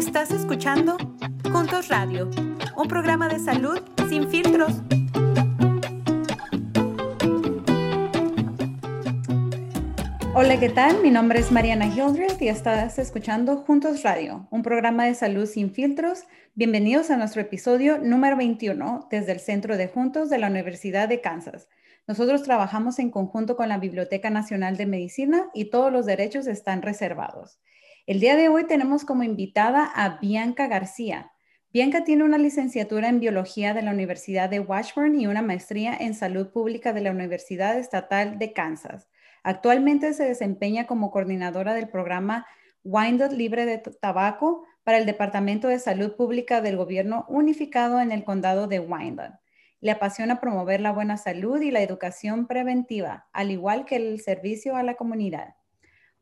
Estás escuchando Juntos Radio, un programa de salud sin filtros. Hola, ¿qué tal? Mi nombre es Mariana Hildreth y estás escuchando Juntos Radio, un programa de salud sin filtros. Bienvenidos a nuestro episodio número 21 desde el Centro de Juntos de la Universidad de Kansas. Nosotros trabajamos en conjunto con la Biblioteca Nacional de Medicina y todos los derechos están reservados. El día de hoy tenemos como invitada a Bianca García. Bianca tiene una licenciatura en biología de la Universidad de Washburn y una maestría en salud pública de la Universidad Estatal de Kansas. Actualmente se desempeña como coordinadora del programa Wyandotte Libre de Tabaco para el Departamento de Salud Pública del Gobierno Unificado en el Condado de Wyandotte. Le apasiona promover la buena salud y la educación preventiva, al igual que el servicio a la comunidad.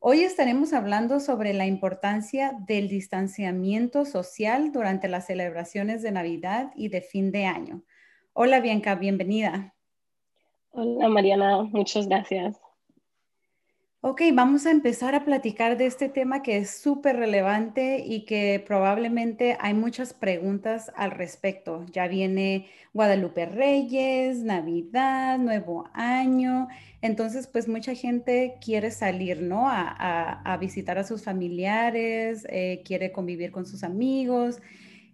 Hoy estaremos hablando sobre la importancia del distanciamiento social durante las celebraciones de Navidad y de fin de año. Hola Bianca, bienvenida. Hola Mariana, muchas gracias. Ok, vamos a empezar a platicar de este tema que es súper relevante y que probablemente hay muchas preguntas al respecto. Ya viene Guadalupe Reyes, Navidad, Nuevo Año. Entonces, pues mucha gente quiere salir, ¿no? A, visitar a sus familiares, eh, quiere convivir con sus amigos.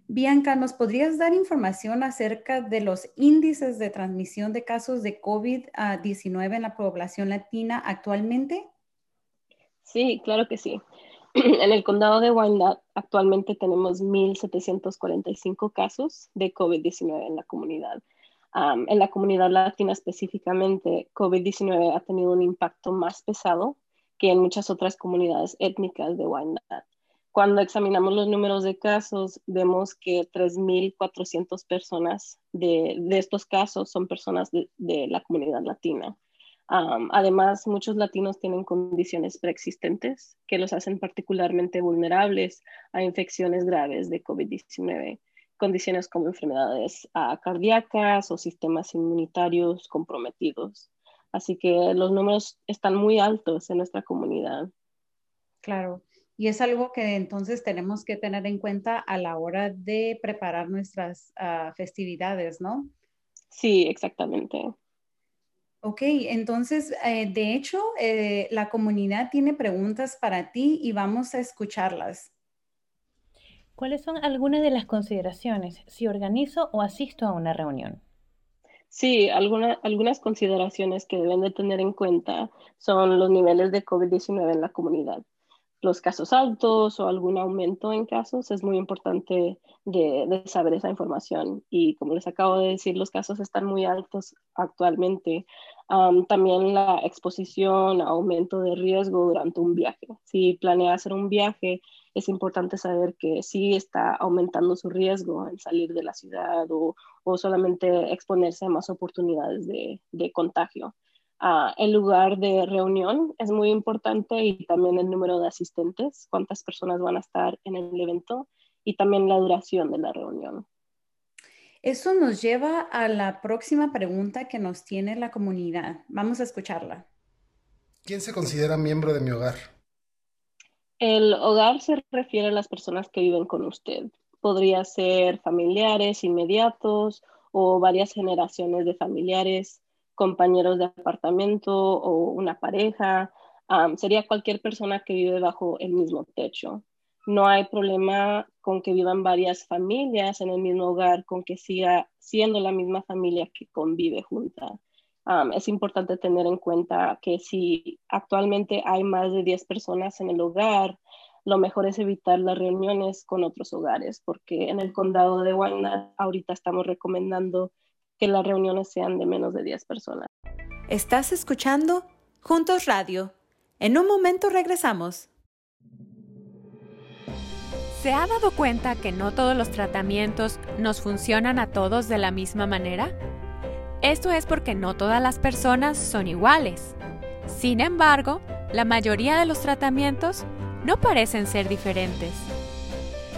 Bianca, ¿nos podrías dar información acerca de los índices de transmisión de casos de COVID-19 en la población latina actualmente? Sí, claro que sí. En el condado de Wyandotte actualmente tenemos 1.745 casos de COVID-19 en la comunidad. en la comunidad latina específicamente, COVID-19 ha tenido un impacto más pesado que en muchas otras comunidades étnicas de Wyandotte. Cuando examinamos los números de casos, vemos que 3.400 personas de, estos casos son personas de la comunidad latina además, muchos latinos tienen condiciones preexistentes que los hacen particularmente vulnerables a infecciones graves de COVID-19, condiciones como enfermedades ah, cardíacas o sistemas inmunitarios comprometidos. Así que los números están muy altos en nuestra comunidad. Claro, y es algo que entonces tenemos que tener en cuenta a la hora de preparar nuestras ah, festividades, ¿no? Sí, exactamente. Ok, entonces, eh, de hecho, eh, la comunidad tiene preguntas para ti y vamos a escucharlas. ¿Cuáles son algunas de las consideraciones si organizo o asisto a una reunión? Sí, algunas consideraciones que deben de tener en cuenta son los niveles de COVID-19 en la comunidad los casos altos o algún aumento en casos, es muy importante de, saber esa información. Y como les acabo de decir, los casos están muy altos actualmente. también la exposición, aumento de riesgo durante un viaje. Si planea hacer un viaje, es importante saber que sí está aumentando su riesgo en salir de la ciudad o, solamente exponerse a más oportunidades de contagio el lugar de reunión es muy importante y también el número de asistentes, cuántas personas van a estar en el evento y también la duración de la reunión. Eso nos lleva a la próxima pregunta que nos tiene la comunidad. Vamos a escucharla. ¿Quién se considera miembro de mi hogar? El hogar se refiere a las personas que viven con usted. Podría ser familiares inmediatos o varias generaciones de familiares compañeros de apartamento o una pareja, sería cualquier persona que vive bajo el mismo techo. No hay problema con que vivan varias familias en el mismo hogar, con que siga siendo la misma familia que convive junta. es importante tener en cuenta que si actualmente hay más de 10 personas en el hogar, lo mejor es evitar las reuniones con otros hogares, porque en el condado de Wyandotte ahorita estamos recomendando que las reuniones sean de menos de 10 personas. Estás escuchando Juntos Radio. En un momento regresamos. ¿Se ha dado cuenta que no todos los tratamientos nos funcionan a todos de la misma manera? Esto es porque no todas las personas son iguales. Sin embargo, la mayoría de los tratamientos no parecen ser diferentes.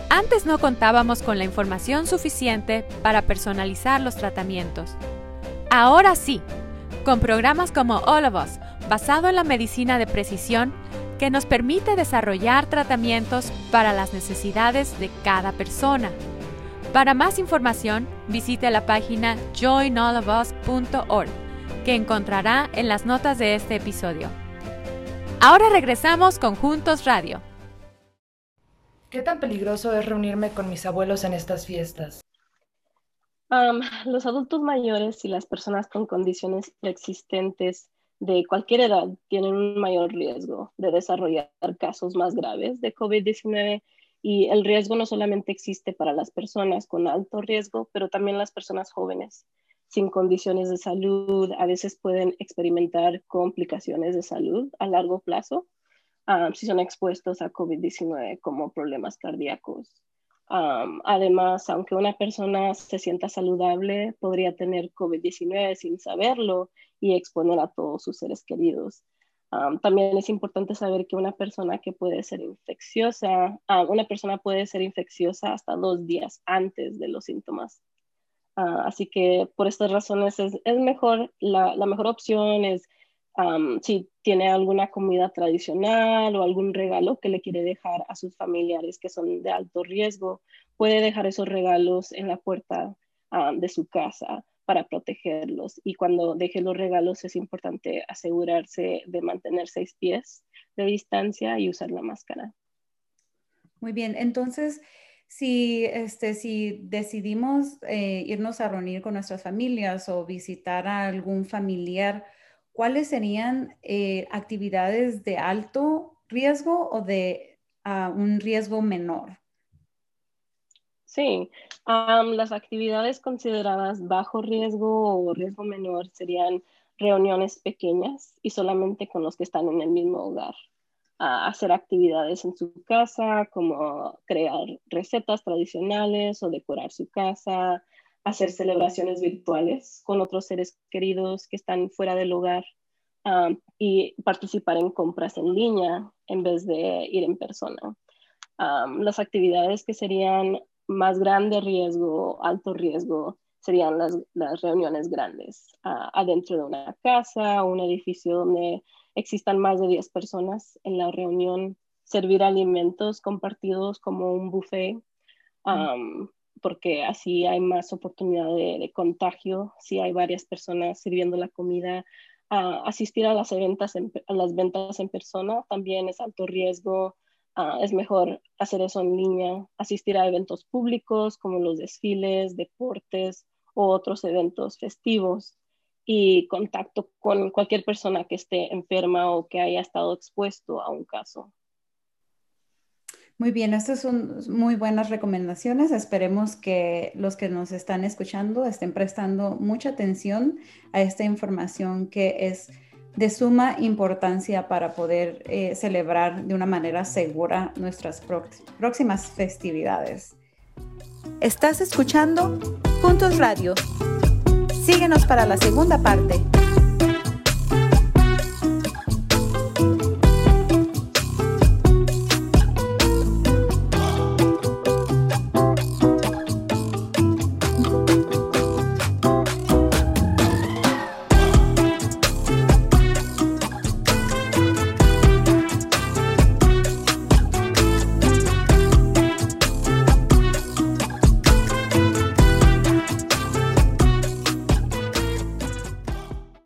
Antes no contábamos con la información suficiente para personalizar los tratamientos. Ahora sí, con programas como All of Us, basado en la medicina de precisión, que nos permite desarrollar tratamientos para las necesidades de cada persona. Para más información, visite la página joinallofus.org, que encontrará en las notas de este episodio. Ahora regresamos con Juntos Radio. ¿Qué tan peligroso es reunirme con mis abuelos en estas fiestas? los adultos mayores y las personas con condiciones preexistentes de cualquier edad tienen un mayor riesgo de desarrollar casos más graves de COVID-19 y el riesgo no solamente existe para las personas con alto riesgo, pero también las personas jóvenes sin condiciones de salud a veces pueden experimentar complicaciones de salud a largo plazo si son expuestos a COVID-19 como problemas cardíacos además, aunque una persona se sienta saludable, podría tener COVID-19 sin saberlo y exponer a todos sus seres queridos. también es importante saber que una persona que puede ser infecciosa, una persona puede ser infecciosa hasta dos días antes de los síntomas. Ah, así que por estas razones es, mejor, la, mejor opción es si tiene alguna comida tradicional o algún regalo que le quiere dejar a sus familiares que son de alto riesgo, puede dejar esos regalos en la puerta de su casa para protegerlos. Y cuando deje los regalos es importante asegurarse de mantener seis pies de distancia y usar la máscara. Muy bien, entonces, si, este, si decidimos eh, irnos a reunir con nuestras familias o visitar a algún familiar, ¿cuáles serían eh, actividades de alto riesgo o de ah, un riesgo menor? Sí, las actividades consideradas bajo riesgo o riesgo menor serían reuniones pequeñas y solamente con los que están en el mismo hogar. hacer actividades en su casa, como crear recetas tradicionales o decorar su casa, hacer celebraciones virtuales con otros seres queridos que están fuera del hogar um, y participar en compras en línea en vez de ir en persona. Um, las actividades que serían más grande riesgo, alto riesgo, serían las, reuniones grandes, uh, adentro de una casa o un edificio donde existan más de 10 personas en la reunión, servir alimentos compartidos como un buffet. Um, porque así hay más oportunidad de, contagio si hay varias personas sirviendo la comida. asistir a las, ventas en, las ventas en persona también es alto riesgo. es mejor hacer eso en línea. Asistir a eventos públicos como los desfiles, deportes o otros eventos festivos y contacto con cualquier persona que esté enferma o que haya estado expuesto a un caso. Muy bien, estas son muy buenas recomendaciones. Esperemos que los que nos están escuchando estén prestando mucha atención a esta información que es de suma importancia para poder eh, celebrar de una manera segura nuestras próximas festividades. Estás escuchando Juntos Radio. Síguenos para la segunda parte.